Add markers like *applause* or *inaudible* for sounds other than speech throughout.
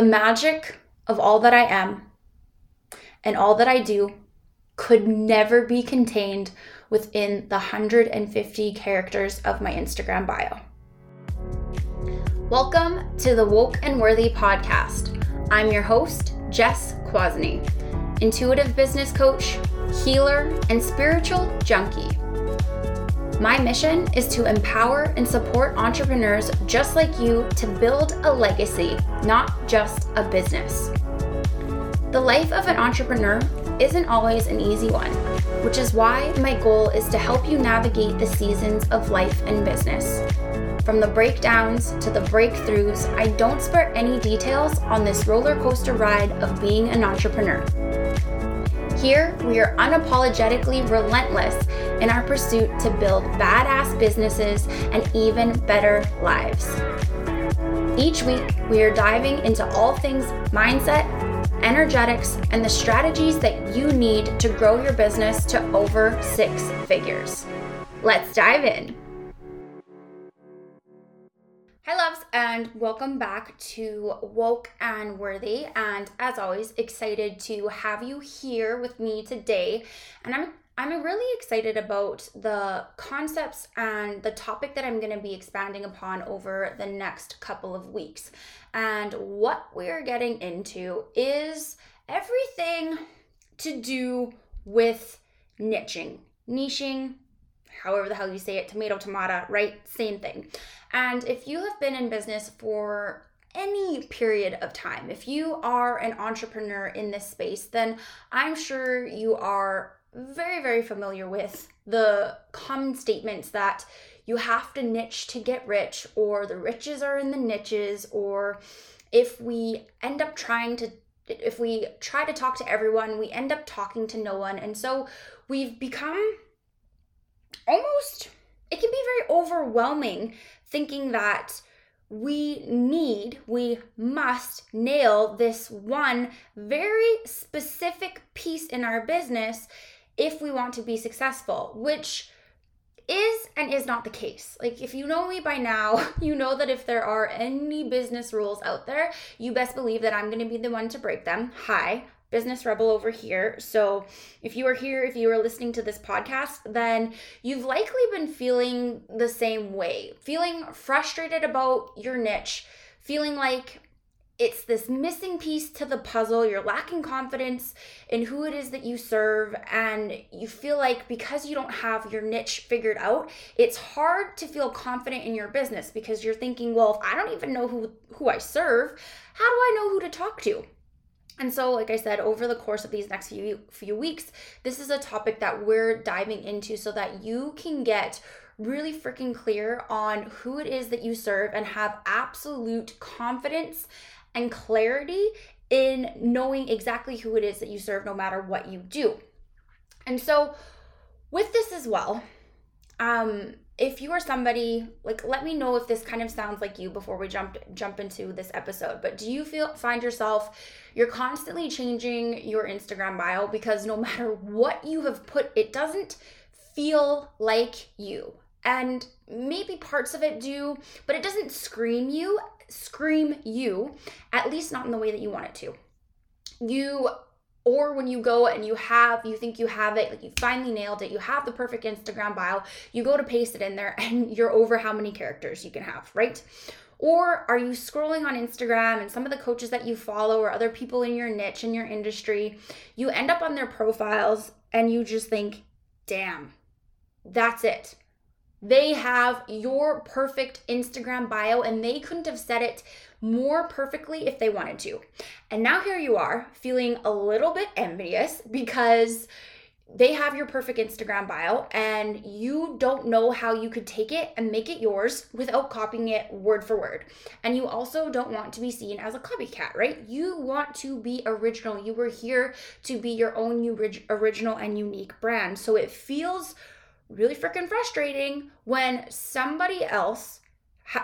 The magic of all that I am and all that I do could never be contained within the 150 characters of my Instagram bio. Welcome to the Woke and Worthy podcast. I'm your host, Jess Kwasny, intuitive business coach, healer, and spiritual junkie. My mission is to empower and support entrepreneurs just like you to build a legacy, not just a business. The life of an entrepreneur isn't always an easy one, which is why my goal is to help you navigate the seasons of life and business. From the breakdowns to the breakthroughs, I don't spare any details on this roller coaster ride of being an entrepreneur. Here, we are unapologetically relentless in our pursuit to build badass businesses and even better lives. Each week, we are diving into all things mindset, energetics, and the strategies that you need to grow your business to over six figures. Let's dive in. Hi, loves, and welcome back to Woke and Worthy. And as always, excited to have you here with me today. And I'm I'm really excited about the concepts and the topic that I'm going to be expanding upon over the next couple of weeks. And what we're getting into is everything to do with niching, niching, however the hell you say it, tomato, tomato, right? Same thing. And if you have been in business for any period of time, if you are an entrepreneur in this space, then I'm sure you are very, very familiar with the common statements that you have to niche to get rich, or the riches are in the niches, or if we end up trying to if we try to talk to everyone, we end up talking to no one. And so we've become almost, it can be very overwhelming thinking that we need, we must nail this one very specific piece in our business if we want to be successful, which is and is not the case. Like, if you know me by now, *laughs* you know that if there are any business rules out there, you best believe that I'm to be the one to break them. Hi, business rebel over here. So, if you are here, if you are listening to this podcast, then you've likely been feeling the same way, feeling frustrated about your niche, feeling like it's this missing piece to the puzzle. You're lacking confidence in who it is that you serve, and you feel like because you don't have your niche figured out, it's hard to feel confident in your business because you're thinking, well, if I don't even know who, who I serve, how do I know who to talk to? And so, like I said, over the course of these next few few weeks, this is a topic that we're diving into so that you can get really freaking clear on who it is that you serve and have absolute confidence and clarity in knowing exactly who it is that you serve no matter what you do. And so with this as well, um if you are somebody like let me know if this kind of sounds like you before we jump jump into this episode but do you feel find yourself you're constantly changing your instagram bio because no matter what you have put it doesn't feel like you and maybe parts of it do but it doesn't scream you scream you, at least not in the way that you want it to. You or when you go and you have you think you have it like you finally nailed it you have the perfect instagram bio you go to paste it in there *laughs* and you're over how many characters you can have right? Or are you scrolling on instagram and some of the coaches that you follow or other people in your niche in your industry you end up on their profiles and you just think damn that's it. They have your perfect Instagram bio and they couldn't have said it more perfectly if they wanted to. And now here you are feeling a little bit envious because they have your perfect Instagram bio and you don't know how you could take it and make it yours without copying it word for word. And you also don't want to be seen as a copycat, right? You want to be original. You were here to be your own original and unique brand. So it feels really freaking frustrating when somebody else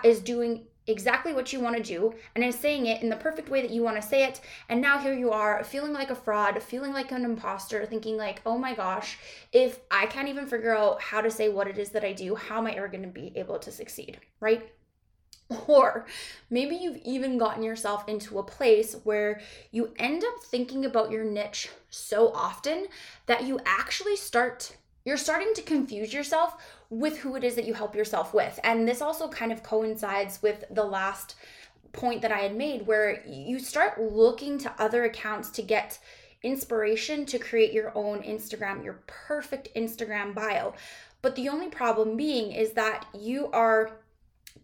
is doing exactly what you want to do and is saying it in the perfect way that you want to say it. And now here you are feeling like a fraud feeling like an imposter thinking like oh my gosh if i can't even figure out how to say what it is that i do how am i ever going to be able to succeed? Right? Or maybe you've even gotten yourself into a place where you end up thinking about your niche so often that you actually start you're starting to confuse yourself with who it is that you help yourself with. And this also kind of coincides with the last point that I had made where you start looking to other accounts to get inspiration to create your own Instagram, your perfect Instagram bio. But the only problem being is that you are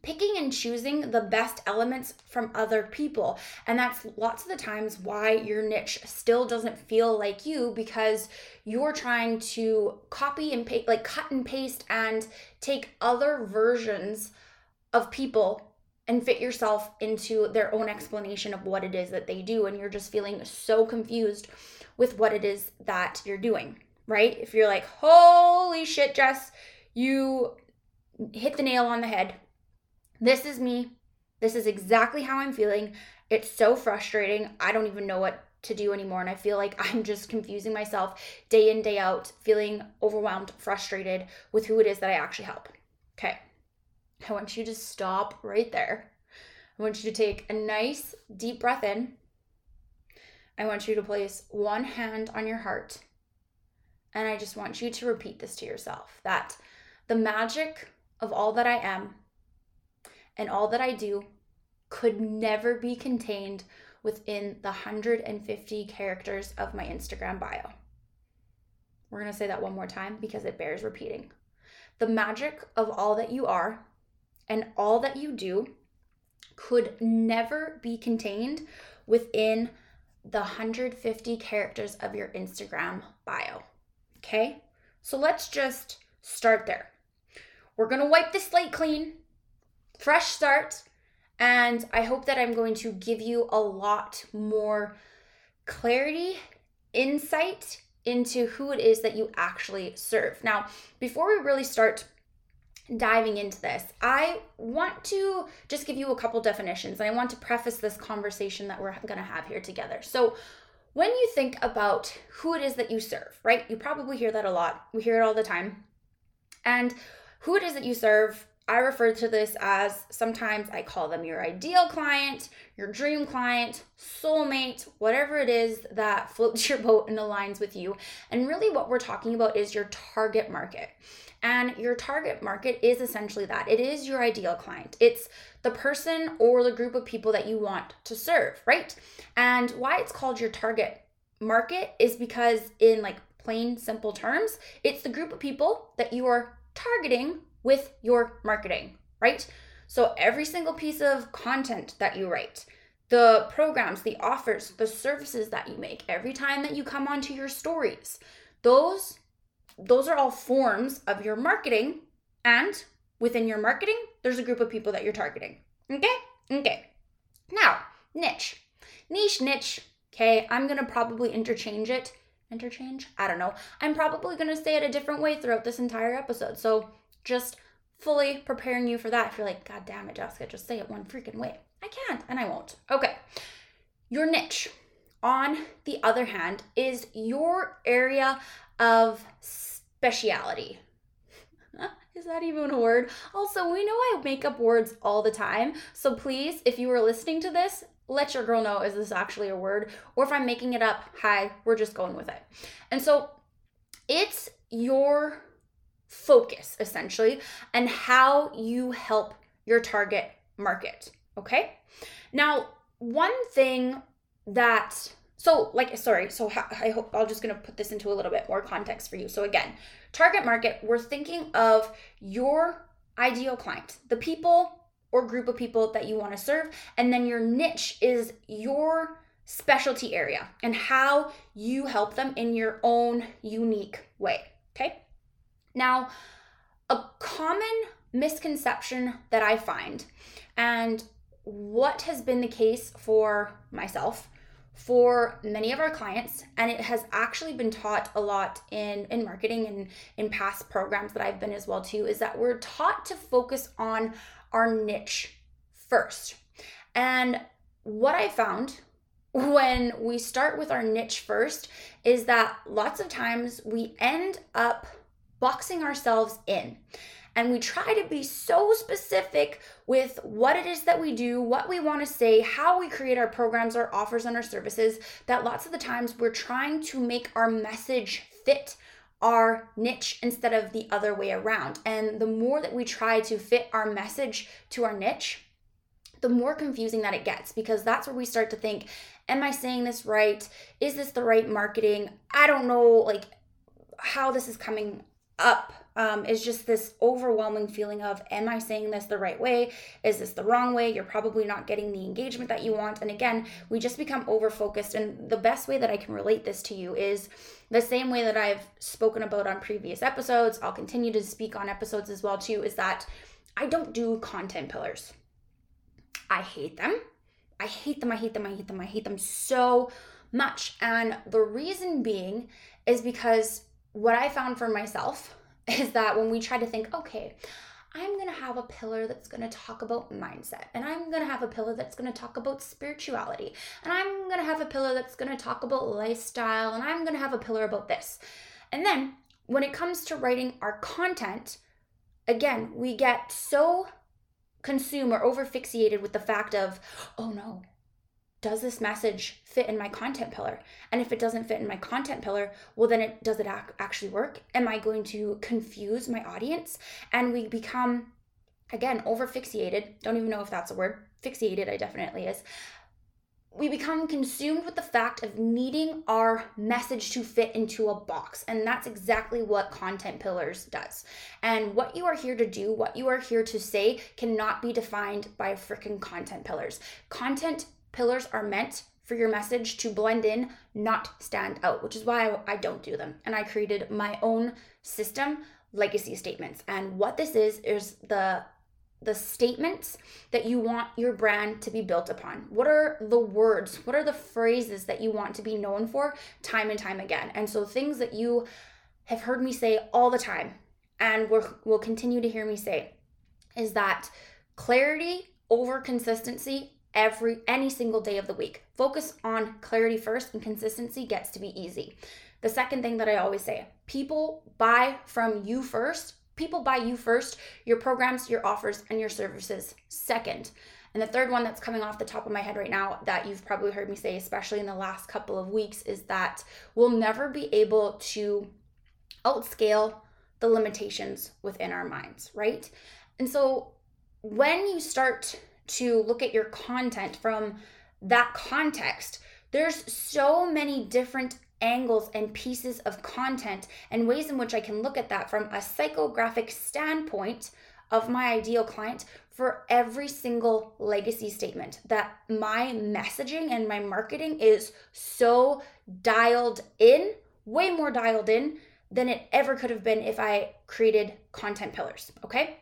picking and choosing the best elements from other people. And that's lots of the times why your niche still doesn't feel like you because you're trying to copy and paste, like cut and paste and take other versions of people and fit yourself into their own explanation of what it is that they do. And you're just feeling so confused with what it is that you're doing, right? If you're like, holy shit, Jess, you hit the nail on the head this is me. This is exactly how I'm feeling. It's so frustrating. I don't even know what to do anymore. And I feel like *laughs* I'm just confusing myself day in, day out, feeling overwhelmed, frustrated with who it is that I actually help. Okay. I want you to stop right there. I want you to take a nice deep breath in. I want you to place one hand on your heart. And I just want you to repeat this to yourself that the magic of all that I am and all that I do could never be contained within the 150 characters of my Instagram bio. We're going to say that one more time because it bears repeating. The magic of all that you are and all that you do could never be contained within the 150 characters of your Instagram bio. Okay? So let's just start there. We're going to wipe the slate clean fresh start. And I hope that I'm going to give you a lot more clarity, insight into who it is that you actually serve. Now, before we really start diving into this, I want to just give you a couple definitions and I want to preface this conversation that we're going to have here together. So, when you think about who it is that you serve, right? You probably hear that a lot. We hear it all the time. And who it is that you serve I refer to this as sometimes I call them your ideal client, your dream client, soulmate, whatever it is that *laughs* floats your boat and aligns with you. And really, what we're talking about is your target market. And your target market is essentially that it is your ideal client. It's the person or the group of people that you want to serve, right? And why it's called your target market is because, in like plain, simple terms, it's the group of people that you are targeting with your marketing, right? So every single piece of content that you write, the programs, the offers, the services that you make, every time that you come onto your stories, those those are all forms of your marketing and within your marketing, there's a group of people that you're targeting. Okay? Okay. Now, niche. Niche, niche. Okay, I'm going to probably interchange it. Interchange? I don't know. I'm probably going to say it a different way throughout this entire episode. So just fully preparing you for that. If you're like, God damn it, Jessica, just say it one freaking way. I can't and I won't. Okay. Your niche, on the other hand, is your area of speciality. *laughs* Is that even a word? Also, we know I make up words all the time. So please, if you are listening to this, let your girl know is this actually a word? Or if I'm making it up, hi, we're just going with it. And so it's your focus essentially and how you help your target market. Okay. Now, one thing that so like sorry so i hope i'll just gonna put this into a little bit more context for you so again target market we're thinking of your ideal client the people or group of people that you want to serve and then your niche is your specialty area and how you help them in your own unique way okay now, a common misconception that I find, and what has been the case for myself, for many of our clients, and it has actually been taught a lot in, in marketing and in past programs that I've been as well too, is that we're taught to focus on our niche first. And what I found when we start with our niche first is that lots of times we end up boxing ourselves in. And we try to be so specific with what it is that we do, what we want to say, how we create our programs, our offers, and our services that lots of the times we're trying to make our message fit our niche instead of the other way around. And the more that we try to fit our message to our niche, the more confusing that it gets because that's where we start to think, am I saying this right? Is this the right marketing? I don't know like how this is coming up um, is just this overwhelming feeling of am i saying this the right way? Is this the wrong way? You're probably not getting the engagement that you want. And again we just become over focused and the best way that i can relate this to you is the same way that i've spoken about on previous episodes i'll continue to speak on episodes as well too is that i don't do content pillars. I hate them. I hate them. I hate them. I hate them. I hate them so much. And the reason being is because what i found for myself *laughs* is that when we try to think, okay, I'm going to have a pillar that's going to talk about mindset, and I'm going to have a pillar that's going to talk about spirituality, and I'm going to have a pillar that's going to talk about lifestyle, and I'm going to have a pillar about this. And then when it comes to writing our content, again, we get so consumed or over with the fact of, oh no, does this message fit in my content pillar? And if it doesn't fit in my content pillar, well, then it does it ac- actually work? Am I going to confuse my audience? And we become, again, over fixated. Don't even know if that's a word. Fixated, I definitely is. We become consumed with the fact of needing our message to fit into a box. And that's exactly what content pillars does. And what you are here to do, what you are here to say, cannot be defined by freaking content pillars. Content Pillars are meant for your message to blend in, not stand out, which is why I, don't do them. And I created my own system, legacy statements. And what this is is the the statements that you want your brand to be built upon. What are the words? What are the phrases that you want to be known for time and time again? And so things that you have heard me say all the time and will, continue to hear me say is that clarity over consistency every any single day of the week. Focus on clarity first and consistency gets to be easy. The second thing that I always say, people buy from you first. People buy you first, your programs, your offers and your services second. And the third one that's coming off the top of my head right now that you've probably heard me say especially in the last couple of weeks is that we'll never be able to outscale the limitations within our minds, right? And so when you start to look at your content from that context. There's so many different angles and pieces of content and ways in which I can look at that from a psychographic standpoint of my ideal client for every single legacy statement that my messaging and my marketing is so dialed in, way more dialed in than it ever could have been if I created content pillars, okay?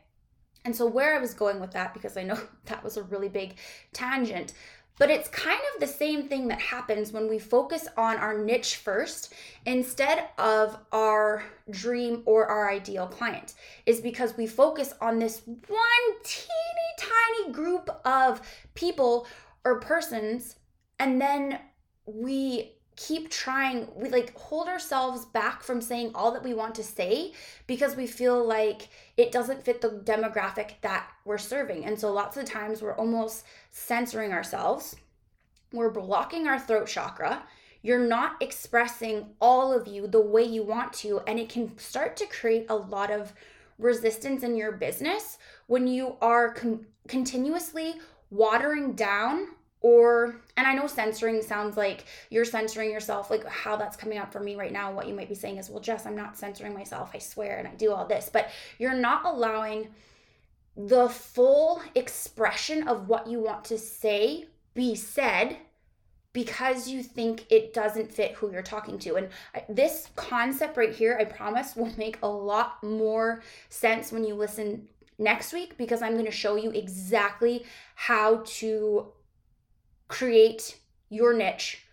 And so, where I was going with that, because I know *laughs* that was a really big tangent, but it's kind of the same thing that happens when we focus on our niche first instead of our dream or our ideal client, is because we focus on this one teeny tiny group of people or persons, and then we keep trying we like hold ourselves back from saying all that we want to say because we feel like it doesn't fit the demographic that we're serving. And so lots of times we're almost censoring ourselves. We're blocking our throat chakra. You're not expressing all of you the way you want to and it can start to create a lot of resistance in your business when you are con- continuously watering down or and i know censoring sounds like you're censoring yourself like how that's coming up for me right now what you might be saying is well jess i'm not censoring myself i swear and i do all this but you're not allowing the full expression of what you want to say be said because you think it doesn't fit who you're talking to. And this concept right here, I promise, will make a lot more sense when you listen next week because I'm going to show you exactly how to create your niche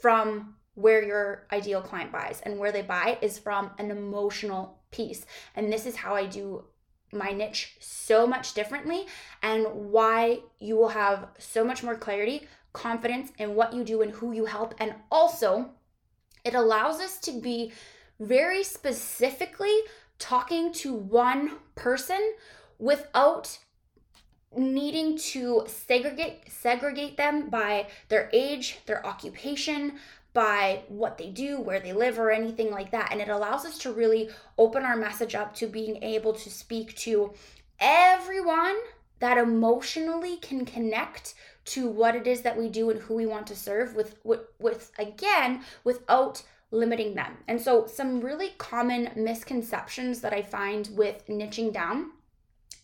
from where your ideal client buys. And where they buy is from an emotional piece. And this is how i do my niche so much differently and why you will have so much more clarity confidence in what you do and who you help. And also it allows us to be very specifically talking to one person without needing to segregate segregate them by their age, their occupation, by what they do, where they live, or anything like that. And it allows us to really open our message up to being able to speak to everyone that emotionally can connect to what it is that we do and who we want to serve with with, with again without limiting them. And so some really common misconceptions that I find with niching down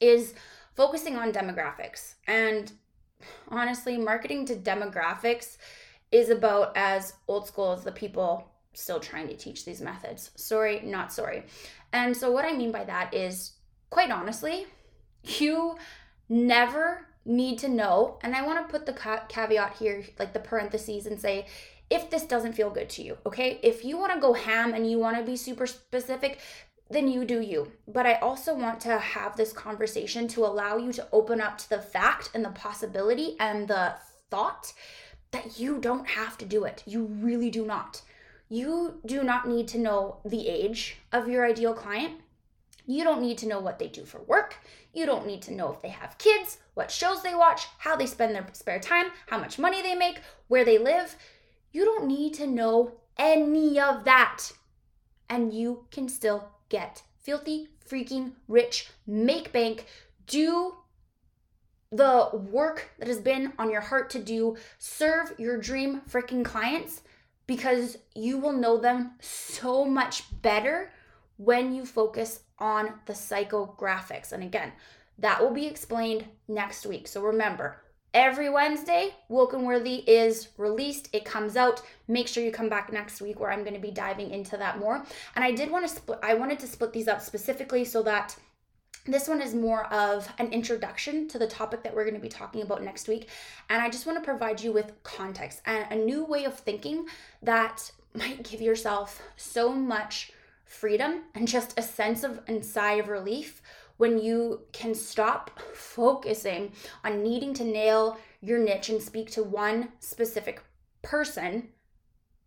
is focusing on demographics. And honestly, marketing to demographics is about as old school as the people still trying to teach these methods. Sorry, not sorry. And so, what I mean by that is, quite honestly, you never need to know. And I want to put the caveat here, like the parentheses, and say, if this doesn't feel good to you, okay? If you want to go ham and you want to be super specific, then you do you. But I also want to have this conversation to allow you to open up to the fact and the possibility and the thought that you don't have to do it. You really do not. You do not need to know the age of your ideal client. You don't need to know what they do for work. You don't need to know if they have kids, what shows they watch, how they spend their spare time, how much money they make, where they live. You don't need to know any of that. And you can still get filthy, freaking rich, make bank, do the work that has been on your heart to do, serve your dream freaking clients because you will know them so much better when you focus on the psychographics. And again, that will be explained next week. So remember, every Wednesday, Woke and Worthy is released. It comes out. Make sure you come back next week where I'm going to be diving into that more. And I did want to split, I wanted to split these up specifically so that this one is more of an introduction to the topic that we're going to be talking about next week. And I just want to provide you with context and a new way of thinking that might give yourself so much freedom and just a sense of and sigh of relief when you can stop focusing on needing to nail your niche and speak to one specific person,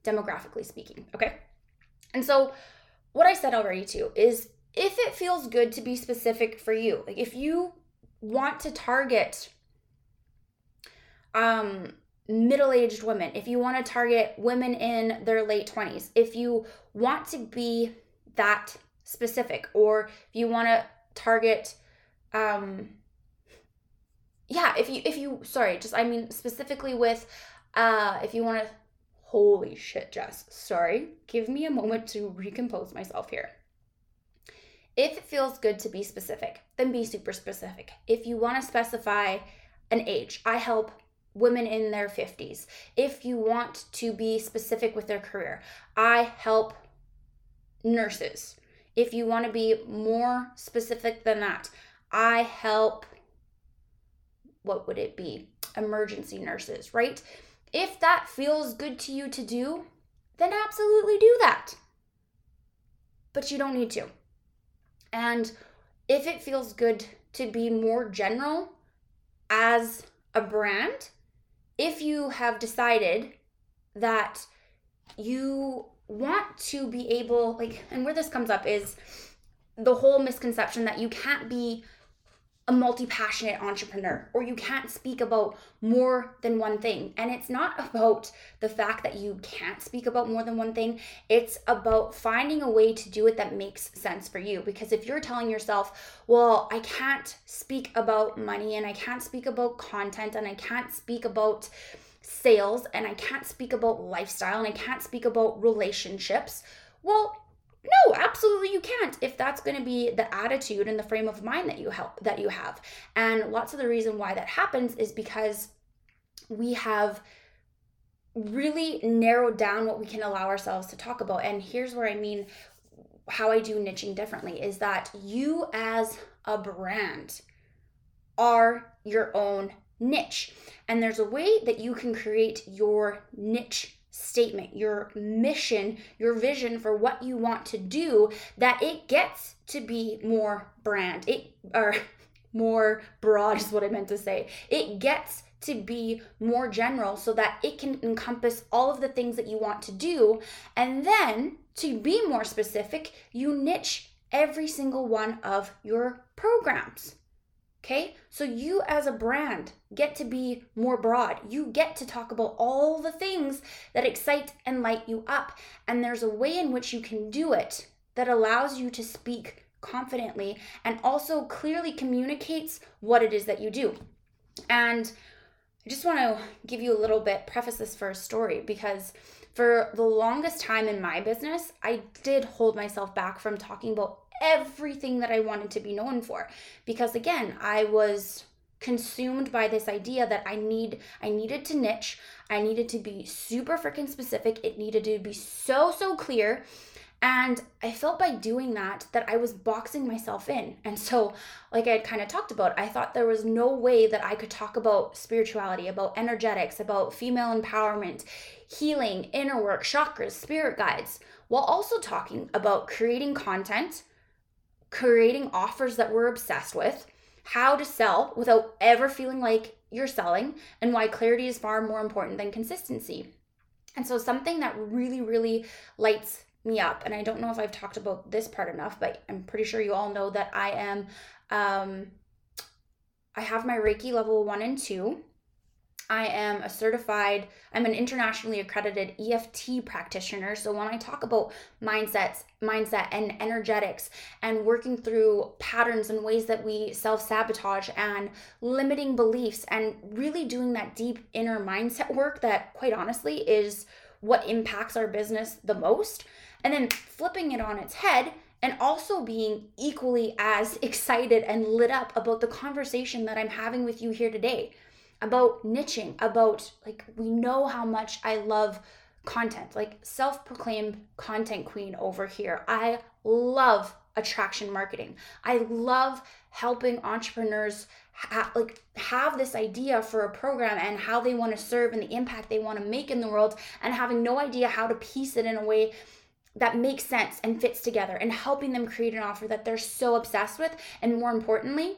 demographically speaking. Okay. And so, what I said already too is if it feels good to be specific for you, like if you want to target um middle-aged women, if you want to target women in their late 20s, if you want to be that specific or if you want to target um yeah if you if you sorry just i mean specifically with uh if you want to holy shit jess sorry give me a moment to recompose myself here. If it feels good to be specific then be super specific. If you want to specify an age i help women in their 50s if you want to be specific with their career i help nurses if you want to be more specific than that, I help, what would it be? Emergency nurses, right? If that feels good to you to do, then absolutely do that. But you don't need to. And if it feels good to be more general as a brand, if you have decided that you want to be able like and where this comes up is the whole misconception that you can't be a multi-passionate entrepreneur or you can't speak about more than one thing. And it's not about the fact that you can't speak about more than one thing. It's about finding a way to do it that makes sense for you. Because if you're telling yourself well i can't speak about money and i can't speak about content and i can't speak about sales and I can't speak about lifestyle and I can't speak about relationships. Well, no, absolutely you can't if that's going to be the attitude and the frame of mind that you help that you have. And lots of the reason why that happens is because we have really narrowed down what we can allow ourselves to talk about. And here's where I mean how I do niching differently is that you as a brand are your own niche. And there's a way that you can create your niche statement, your mission, your vision for what you want to do that it gets to be more brand. It or *laughs* more broad is what I meant to say. It gets to be more general so that it can encompass all of the things that you want to do. And then to be more specific, you niche every single one of your programs. Okay, so you as a brand get to be more broad. You get to talk about all the things that excite and light you up. And there's a way in which you can do it that allows you to speak confidently and also clearly communicates what it is that you do. And I just want to give you a little bit, preface this first story because for the longest time in my business, I did hold myself back from talking about everything that I wanted to be known for because again, I was consumed by this idea that I need I needed to niche, I needed to be super freaking specific, it needed to be so so clear. And I felt by doing that that I was boxing myself in. And so, like I had kind of talked about, I thought there was no way that I could talk about spirituality, about energetics, about female empowerment, healing, inner work, chakras, spirit guides, while also talking about creating content creating offers that we're obsessed with, how to sell without ever feeling like you're selling, and why clarity is far more important than consistency. And so, something that really, really lights me up, and I don't know if I've talked about this part enough, but I'm pretty sure you all know that I am, um, I have my Reiki level one and two. I am a certified, I'm an internationally accredited EFT practitioner. So when I talk about mindsets, mindset and energetics and working through patterns and ways that we self-sabotage and limiting beliefs and really doing that deep inner mindset work that quite honestly is what impacts our business the most, and then flipping it on its head and also being equally as *laughs* excited and lit up about the conversation that I'm having with you here today about niching, about like we know how much I love content, like self-proclaimed content queen over here. I love attraction marketing. I love helping entrepreneurs ha- like have this idea for a program and how they want to serve and the impact they want to make in the world and having no idea how to piece it in a way that makes sense and fits together and helping them create an offer that they're so obsessed with and more importantly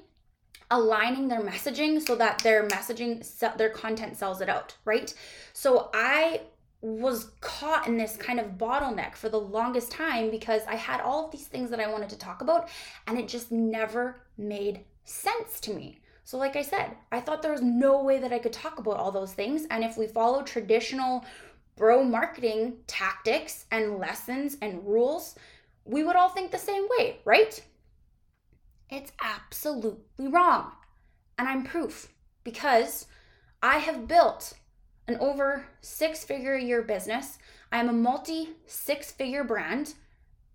aligning their messaging so that their messaging their content sells it out right? So i was caught in this kind of bottleneck for the longest time because i had all of these things that i wanted to talk about and it just never made sense to me. So like i said i thought there was no way that i could talk about all those things and if we follow traditional bro marketing tactics and lessons and rules we would all think the same way right it's absolutely wrong. And I'm proof because I have built an over six figure a year business. I am a multi six figure brand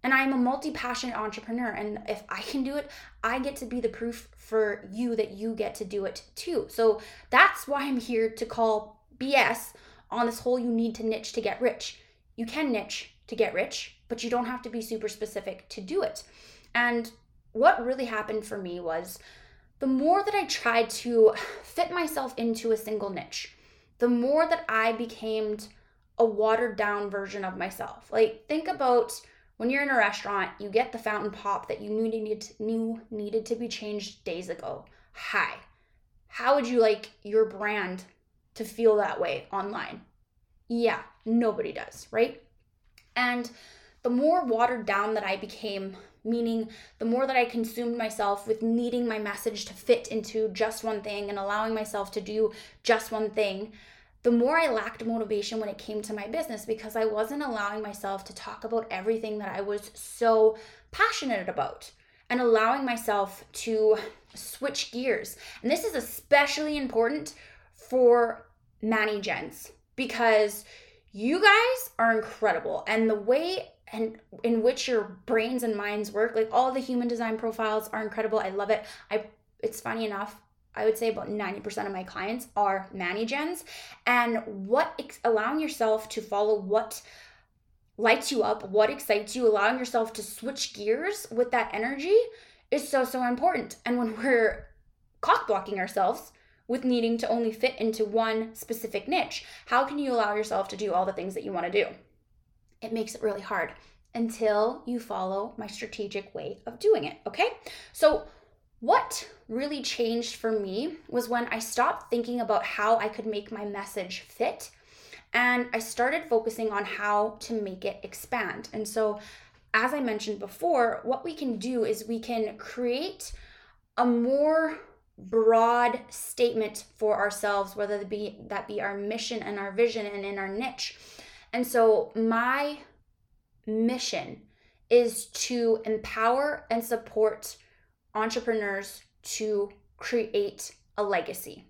and I am a multi passionate entrepreneur. And if I can do it, I get to be the proof for you that you get to do it too. So that's why I'm here to call BS on this whole you need to niche to get rich. You can niche to get rich, but you don't have to be super specific to do it. And what really happened for me was the more that I tried to fit myself into a single niche, the more that I became a watered down version of myself. Like think about when you're in a restaurant, you get the fountain pop that you knew needed knew needed to be changed days ago. Hi. How would you like your brand to feel that way online? Yeah, nobody does, right? And the more watered down that I became meaning the more that I consumed myself with needing my message to fit into just one thing and allowing myself to do just one thing, the more I lacked motivation when it came to my business because I wasn't allowing myself to talk about everything that I was so passionate about and allowing myself to switch gears. And this is especially important for Manny Gens because you guys are incredible. And the way and in which your brains and minds work. Like all the human design profiles are incredible. I love it. I it's funny enough. I would say about 90% of my clients are many Gens, And what allowing yourself to follow what lights you up, what excites you, allowing yourself to switch gears with that energy is so, so important. And when *laughs* we're cock blocking ourselves with needing to only fit into one specific niche, how can you allow yourself to do all the things that you want to do? It makes it really hard until you follow my strategic way of doing it. Okay. So, what really changed for me was when I stopped thinking about how I could make my message fit and I started focusing on how to make it expand. And so, as I mentioned before, what we can do is we can create a more broad statement for ourselves, whether that be that be our mission and our vision and in our niche. And so my mission is to empower and support entrepreneurs to create a legacy.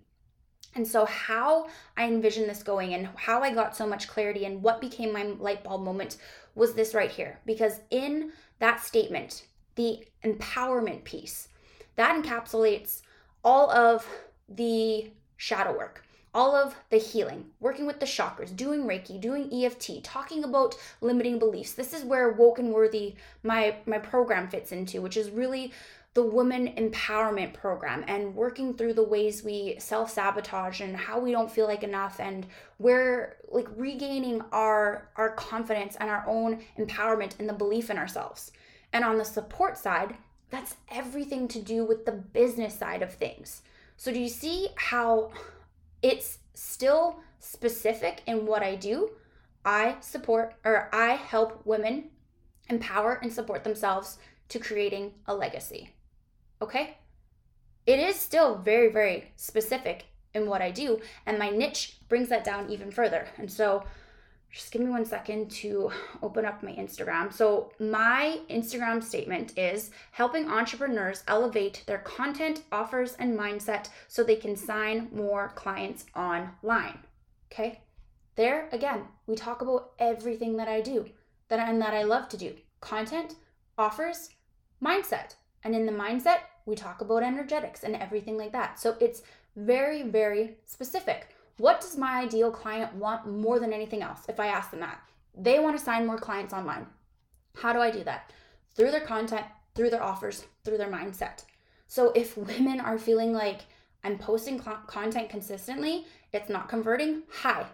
And so, how I envision this going and how I got so much clarity and what became my light bulb moment was this right here. Because in that statement, the empowerment piece, that encapsulates all of the shadow work, all of the healing, working with the chakras, doing Reiki, doing EFT, talking about limiting beliefs. This is where Woke and Worthy, my my program fits into, which is really the woman empowerment program and working through the ways we self-sabotage and how we don't feel like enough and we're like regaining our our confidence and our own empowerment and the belief in ourselves. And on the support side, that's everything to do with the business side of things. So, do you see how it's still specific in what I do? I support or I help women empower and support themselves to creating a legacy. Okay? It is still very, very specific in what I do, and my niche brings that down even further. And so, just give me one second to open up my Instagram. So, my Instagram statement is helping entrepreneurs elevate their content, offers, and mindset so they can sign more clients online. Okay. There again, we talk about everything that I do that and that I love to do content, offers, mindset. And in the mindset, we talk about energetics and everything like that. So, it's very, very specific. What does my ideal client want more than anything else if I ask them that? They want to sign more clients online. How do I do that? Through their content, through their offers, through their mindset. So if *laughs* women are feeling like I'm posting content consistently, it's not converting, hi,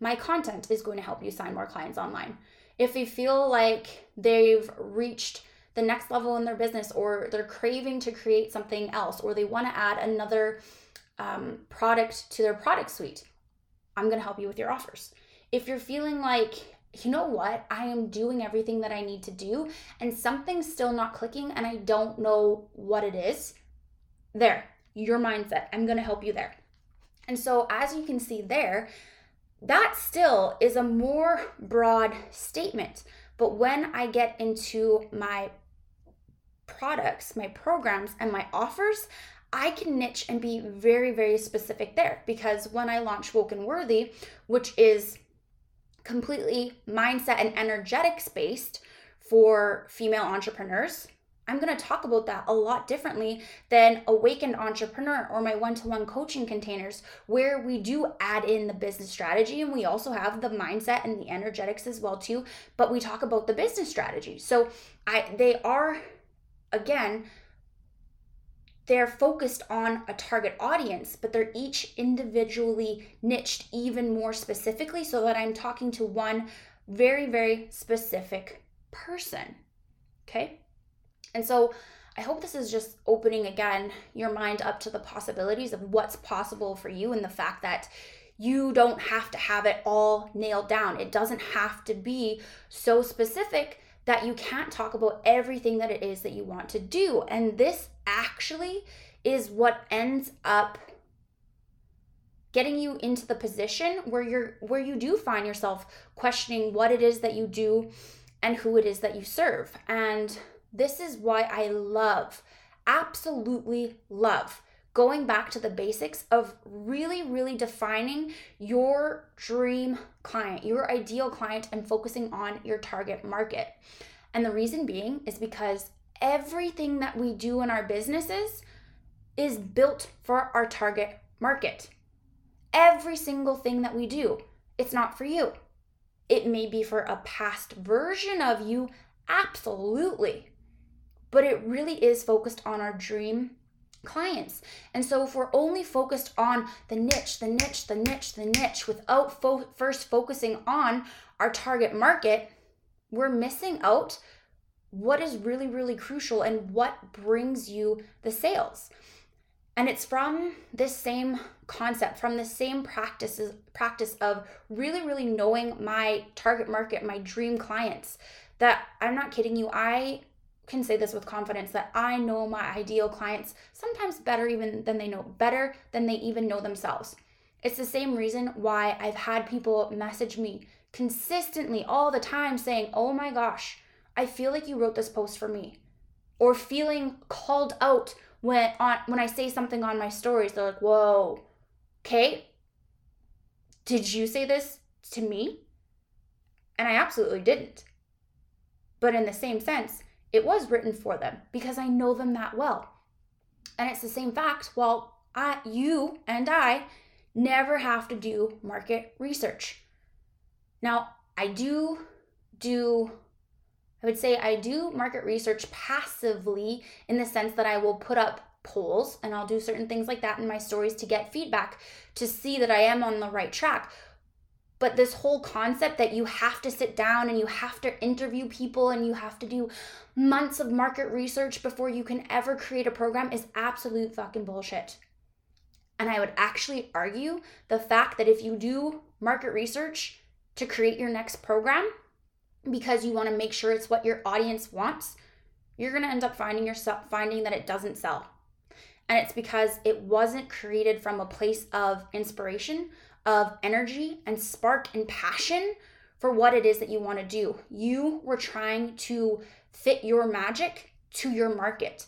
my content is going to help you sign more clients online. If they feel like they've reached the next level in their business or they're craving to create something else or they want to add another um, product to their product suite, I'm going to help you with your offers. If you're feeling like, you know what, I am doing everything that I need to do and something's still not clicking and I don't know what it is, there, your mindset. I'm going to help you there. And so, as you can see there, that still is a more broad statement. But when I get into my products, my programs, and my offers, I can niche and be very, very specific there because when I launch Woke and Worthy, which is completely mindset and energetics based for female entrepreneurs, I'm going to talk about that a lot differently than Awakened Entrepreneur or my one to one coaching containers, where we do add in the business strategy and we also have the mindset and the energetics as well too. But we talk about the business strategy. So I they are again they're focused on a target audience, but they're each individually niched even more specifically so that I'm talking to one very, very specific person. Okay. And so I hope this is just opening again your mind up to the possibilities of what's possible for you and the fact that you don't have to have it all nailed down. It doesn't have to be so specific that you can't talk about everything that it is that you want to do. And this actually is what ends up getting you into the position where you're where you do find yourself questioning what it is that you do and who it is that you serve. And this is why I love absolutely love going back to the basics of really, really defining your dream client, your ideal client, and focusing on your target market. And the reason being is because everything that we do in our businesses is built for our target market. Every single thing that we do, it's not for you. It may be for a past version of you, absolutely. But it really is focused on our dream clients. And so if we're only focused on the niche, the niche, the niche, the niche without fo- first focusing on our target market, we're missing out what is really, really crucial and what brings you the sales. And it's from this same concept, from the same practices practice of really, really knowing my target market, my dream clients, that I'm not kidding you. I can say this with confidence that I know my ideal clients sometimes better even than they know better than they even know themselves. It's the same reason why I've had people message me consistently all the time saying, "Oh my gosh, I feel like you wrote this post for me." Or feeling called out when on when I say something on my stories. They're like, "Whoa. Okay? Did you say this to me?" And I absolutely didn't. But in the same sense, it was written for them because I know them that well. And it's the same fact. Well, I, you and I never have to do market research. Now, I do do I would say I do market research passively in the sense that I will put up polls and I'll do certain things like that in my stories to get feedback to see that I am on the right track. But this whole concept that you have to sit down and you have to interview people and you have to do months of market research before you can ever create a program is absolute fucking bullshit. And I would actually argue the fact that if you do market research to create your next program because you want to make sure it's what your audience wants, you're going to end up finding yourself finding that it doesn't sell. And it's because it wasn't created from a place of inspiration, of energy and spark and passion for what it is that you want to do. You were trying to fit your magic to your market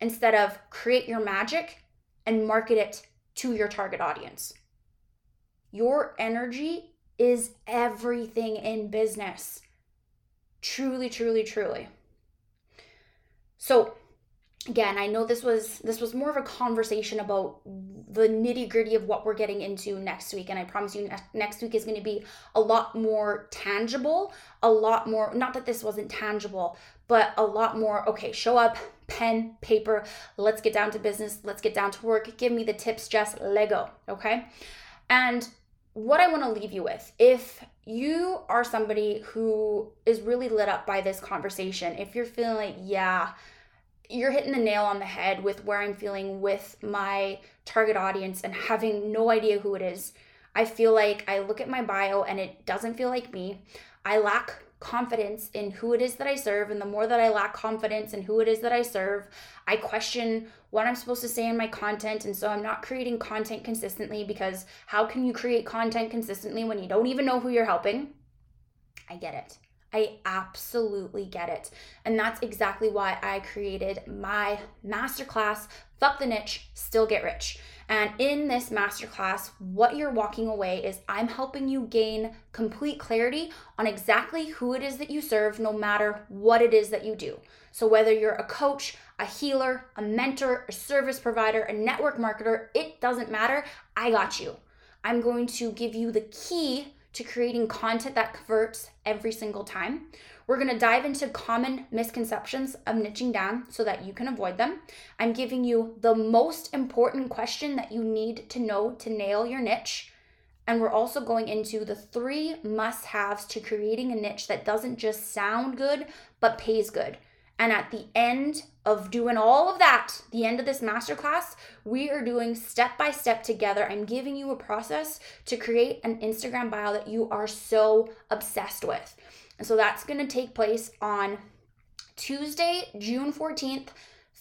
instead of create your magic and market it to your target audience. Your energy is everything in business. Truly, truly, truly. So, again i know this was this was more of a conversation about the nitty gritty of what we're getting into next week and i promise you next week is going to be a lot more tangible a lot more not that this wasn't tangible but a lot more okay show up pen paper let's get down to business let's get down to work give me the tips just lego okay and what i want to leave you with if you are somebody who is really lit up by this conversation if you're feeling like yeah you're hitting the nail on the head with where I'm feeling with my target audience and having no idea who it is. I feel like I look at my bio and it doesn't feel like me. I lack confidence in who it is that I serve. And the more that I lack confidence in who it is that I serve, I question what I'm supposed to say in my content. And so I'm not creating content consistently because how can you create content consistently when you don't even know who you're helping? I get it. I absolutely get it. And that's exactly why I created my masterclass, Fuck the Niche, Still Get Rich. And in this masterclass, what you're walking away is I'm helping you gain complete clarity on exactly who it is that you serve, no matter what it is that you do. So, whether you're a coach, a healer, a mentor, a service provider, a network marketer, it doesn't matter. I got you. I'm going to give you the key to creating content that converts every single time. We're gonna dive into common misconceptions of niching down so that you can avoid them. I'm giving you the most important question that you need to know to nail your niche. And we're also going into the three must haves to creating a niche that doesn't just sound good, but pays good. And at the end of doing all of that, the end of this masterclass, we are doing step by step together. I'm giving you a process to create an Instagram bio that you are so obsessed with. And so that's going to take place on Tuesday, June 14th,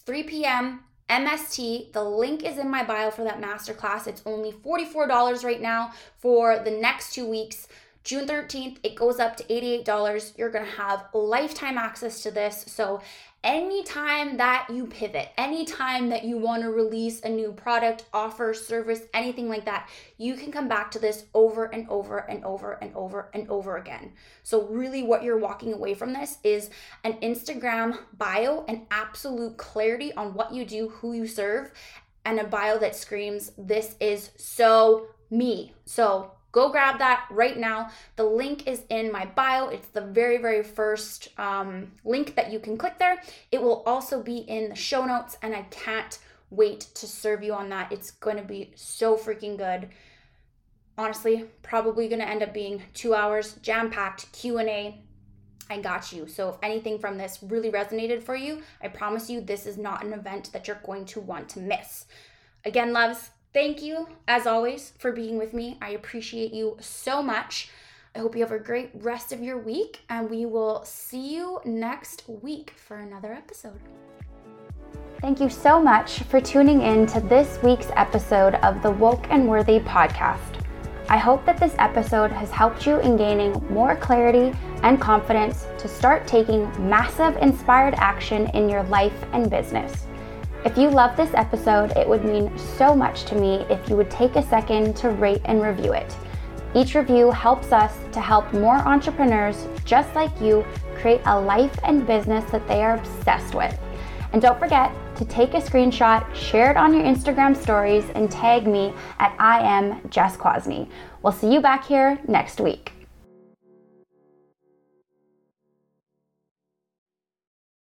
3 p.m. MST. The link is in my bio for that masterclass. It's only $44 right now for the next two weeks. June 13th, it goes up to $88. You're gonna have lifetime access to this. So, anytime that you pivot, anytime that you wanna release a new product, offer, service, anything like that, you can come back to this over and over and over and over and over again. So, really, what you're walking away from this is an Instagram bio, an absolute clarity on what you do, who you serve, and a bio that screams, This is so me. So, Go grab that right now. The link is in my bio. It's the very, very first um, link that you can click there. It will also be in the show notes, and I can't wait to serve you on that. It's going to be so freaking good. Honestly, probably going to end up being two hours, jam-packed Q&A. I got you. So if anything from this really resonated for you, I promise you this is not an event that you're going to want to miss. Again, loves, Thank you, as always, for being with me. I appreciate you so much. I hope you have a great rest of your week, and we will see you next week for another episode. Thank you so much for tuning in to this week's episode of the Woke and Worthy podcast. I hope that this episode has helped you in gaining more clarity and confidence to start taking massive inspired action in your life and business. If you love this episode, it would mean so much to me if you would take a second to rate and review it. Each review helps us to help more entrepreneurs just like you create a life and business that they are obsessed with. And don't forget to take a screenshot, share it on your Instagram stories, and tag me at I am Jess Quasney. We'll see you back here next week.